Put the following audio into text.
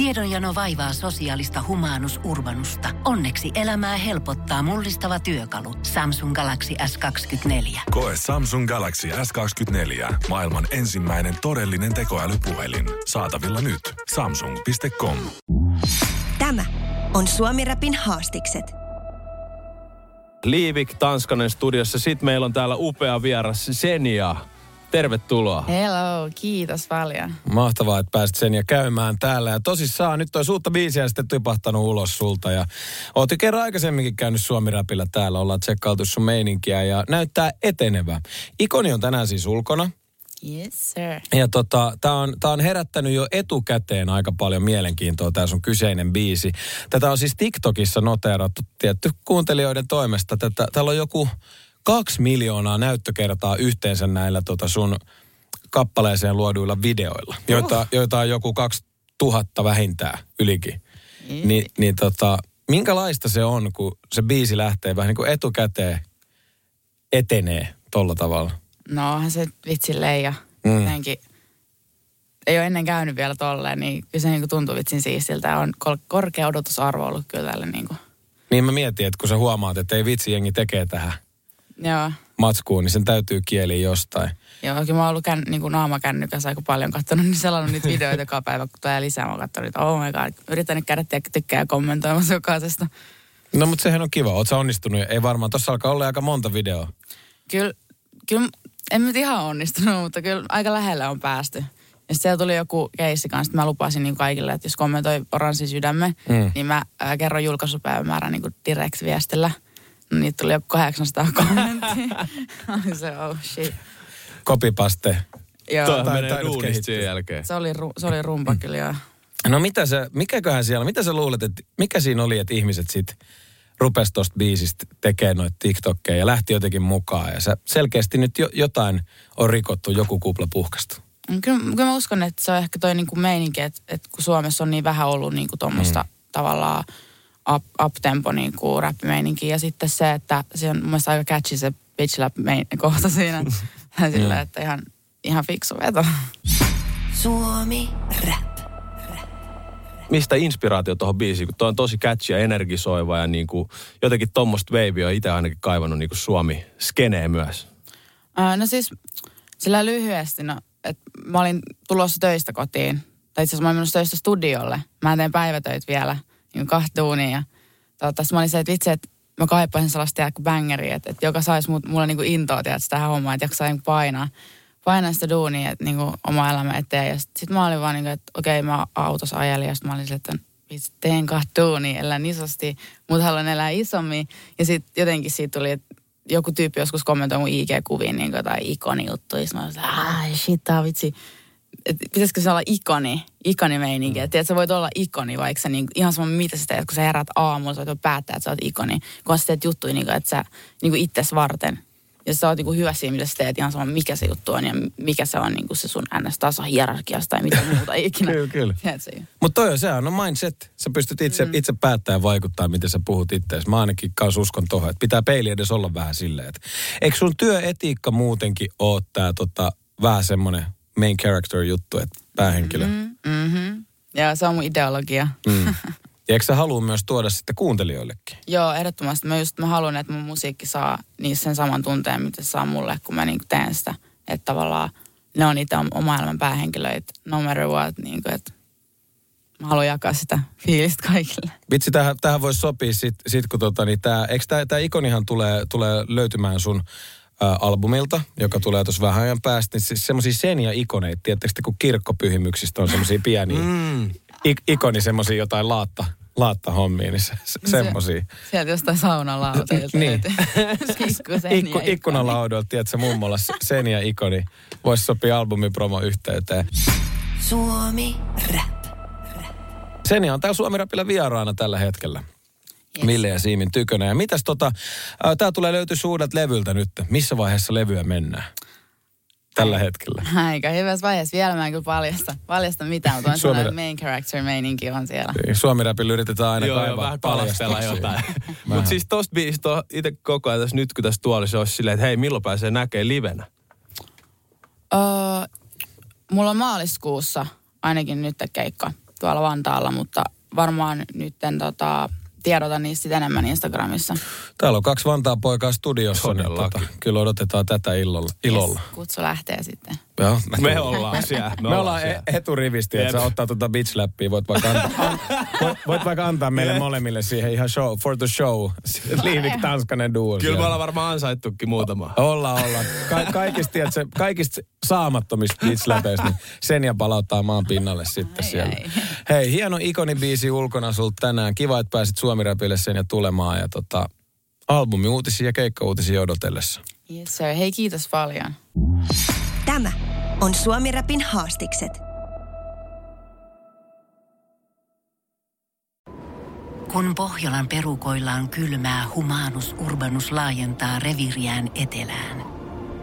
Tiedonjano vaivaa sosiaalista humanus urbanusta. Onneksi elämää helpottaa mullistava työkalu. Samsung Galaxy S24. Koe Samsung Galaxy S24. Maailman ensimmäinen todellinen tekoälypuhelin. Saatavilla nyt. Samsung.com. Tämä on Suomi Rapin haastikset. Liivik Tanskanen studiossa. Sitten meillä on täällä upea vieras Senia. Tervetuloa. Hello, kiitos paljon. Mahtavaa, että pääsit sen ja käymään täällä. Ja tosissaan nyt on uutta biisiä sitten typahtanut ulos sulta. Ja oot jo kerran aikaisemminkin käynyt Suomi Rapilla täällä. Ollaan tsekkailtu sun meininkiä ja näyttää etenevä. Ikoni on tänään siis ulkona. Yes, sir. Ja tota, tää on, tää on herättänyt jo etukäteen aika paljon mielenkiintoa, tämä sun kyseinen biisi. Tätä on siis TikTokissa noteerattu tietty kuuntelijoiden toimesta. Tätä, täällä on joku kaksi miljoonaa näyttökertaa yhteensä näillä tota sun kappaleeseen luoduilla videoilla, joita, joita on joku kaksi tuhatta vähintään ylikin. Ni, niin tota, minkälaista se on, kun se biisi lähtee vähän niin kuin etukäteen etenee tolla tavalla? No onhan se vitsi leija. Mm. Jotenkin ei ole ennen käynyt vielä tolleen, niin kyllä se niin tuntuu vitsin siistiltä. On korkea odotusarvo ollut kyllä tälle niin kuin. Niin mä mietin, että kun sä huomaat, että ei vitsi jengi tekee tähän Joo. matskuun, niin sen täytyy kieli jostain. Joo, kyllä mä oon ollut kän, niin kuin naamakännykässä aika paljon katsonut, niin selannut niitä videoita joka päivä, kun tulee lisää. Mä oon katsonut, että oh my god, yritän nyt käydä tykkää kommentoimassa jokaisesta. No mutta sehän on kiva. Oot sä onnistunut? Ei varmaan. Tossa alkaa olla aika monta videoa. Kyllä, kyllä en nyt ihan onnistunut, mutta kyllä aika lähellä on päästy. Ja sitten tuli joku keissi kanssa, että mä lupasin niin kaikille, että jos kommentoi oranssi sydämme, Mm. niin mä ää, kerron julkaisupäivämäärän niin direct-viestillä. No, niitä tuli joku 800 kommenttia. Se oh shit. Kopipaste. Joo, Tuohan tai- menee duunista sen jälkeen. se oli, ru, se oli rumpa kyllä joo. No mitä se, mikäköhän siellä, mitä sä luulet, että mikä siinä oli, että ihmiset sit rupes tosta biisistä tekemään noita TikTokkeja ja lähti jotenkin mukaan. Ja sä selkeästi nyt jo, jotain on rikottu, joku kupla puhkastu. Kyllä, kyllä mä uskon, että se on ehkä toi niinku meininki, että, että kun Suomessa on niin vähän ollut niinku tuommoista mm. tavallaan up, up-tempo niinku räppimeininkiä. Ja sitten se, että se on mun mielestä aika catchy se bitch lap kohta siinä. Sillä, että ihan, ihan fiksu veto. Suomi Rap. Mistä inspiraatio tuohon biisiin, kun toi on tosi catchy ja energisoiva ja niin kuin jotenkin tommoista wavea on itse ainakin kaivannut niin kuin Suomi skenee myös. Ää, no siis sillä lyhyesti, no, että mä olin tulossa töistä kotiin. Tai itse asiassa mä olin menossa töistä studiolle. Mä teen päivätöitä vielä, niin kahtuuniin. Ja tota, mä olin se, että vitsi, että mä kaipaisin sellaista tiedätkö, bangeriä, että, että joka saisi mulle niinku intoa tiedätkö, tähän hommaan, että jaksaa niinku painaa, painaa sitä duunia, että niinku oma elämä eteen. Ja sitten sit mä olin vaan niinku, että okei, mä autossa ajelin ja sitten mä olin se, että vitsi, teen kahtuunia, elän isosti, mutta haluan elää isommin. Ja sitten jotenkin siitä tuli, että joku tyyppi joskus kommentoi mun IG-kuviin niin jotain ikoni-juttuja. Sitten mä olin, että shit, tää vitsi. Et pitäisikö se olla ikoni, ikonimeininki. Mm. Että sä voit olla ikoni, vaikka sä niin, ihan sama mitä sä teet, kun sä herät aamulla, sä voit päättää, että sä oot ikoni. Kun sä teet juttuja, niin kuin, että sä niin kuin itses varten. Ja sä oot niin kuin hyvä siinä, mitä sä teet, ihan sama mikä se juttu on ja mikä se on niin kuin se sun ns-taso hierarkiasta tai mitä muuta ikinä. Kyllä, kyllä. Mutta toi on, sehän on mindset. Sä pystyt itse, mm. itse päättämään ja vaikuttaa, miten sä puhut itseäsi. Mä ainakin kanssa uskon tohon, että pitää peili edes olla vähän silleen. Että, eikö sun työetiikka muutenkin ole tää tota, vähän semmoinen main character juttu, että päähenkilö? Mm. Mm, mm-hmm. Ja se on mun ideologia. Mm. Ja eikö sä halua myös tuoda sitten kuuntelijoillekin? Joo, ehdottomasti. Mä just mä haluan, että mun musiikki saa niissä sen saman tunteen, mitä se saa mulle, kun mä niinku teen sitä. Että tavallaan ne on niitä oma elämän päähenkilöitä, no matter what. Niinku, että mä haluan jakaa sitä fiilistä kaikille. Vitsi, tähän, tähän voisi sopia sit, sit kun tota, niin tää, eikö tää, tää ikonihan tulee, tulee löytymään sun albumilta, joka tulee tuossa vähän ajan päästä, niin siis semmoisia senia-ikoneita, tiedättekö te, kun kirkkopyhimyksistä on semmoisia pieniä mm. ik, ikoni, semmoisia jotain laatta, laattahommia, niin se, se, semmoisia. Sieltä jostain saunalauteilta. Niin. Ikku, Ikku, ikkunalaudolta, tiedätkö, mummolla se- senia-ikoni. Voisi sopia albumin promo yhteyteen. Suomi Rap. Senia on täällä Suomi Rapilla vieraana tällä hetkellä. Yes. Mille ja Siimin tykönä. Ja mitäs tota, tää tulee löytyä uudet levyltä nyt. Missä vaiheessa levyä mennään? Tällä hetkellä. Aika hyvässä vaiheessa. Vielä mä en kyllä paljasta, paljasta mitään, mutta on Suomi- sellainen main character meininki on siellä. Niin, Suomi Rapilla yritetään aina Joo, joo, kaivaa vähän kalastella paljastuksia. jotain. Mutta siis tosta biisistä on itse koko ajan tässä nyt, kun tässä tuolissa olisi silleen, että hei, milloin pääsee näkemään livenä? Öö, mulla on maaliskuussa ainakin nyt keikka. tuolla Vantaalla, mutta varmaan nytten tota, tiedotan niistä sit enemmän Instagramissa. Täällä on kaksi Vantaan poikaa studiossa, niin Todellakin. tota, kyllä odotetaan tätä illolla. ilolla. Yes, kutsu lähtee sitten. Joo, Me ollaan siellä. Me, me ollaan e- eturivisti, että sä ottaa tuota bitch läppiä. Voit vaikka, antaa, voit, voit vaikka antaa meille molemmille siihen ihan show, for the show. Liivik Tanskanen duo. Kyllä siellä. me ollaan varmaan ansaittukin muutama. Ollaan, ollaan. Ka- kaikista, tiedätkö, kaikista saamattomista bitch niin sen ja palauttaa maan pinnalle sitten Ai, siellä. ai. Hei, hieno ikonibiisi ulkona sulta tänään. Kiva, että pääsit Suomi-räpille sen ja tulemaan. Ja tota, albumi-uutisia ja keikka-uutisia odotellessa. Yes sir. Hei kiitos paljon. Tämä on Suomi Rapin haastikset. Kun Pohjolan perukoillaan kylmää, humanus urbanus laajentaa reviriään etelään.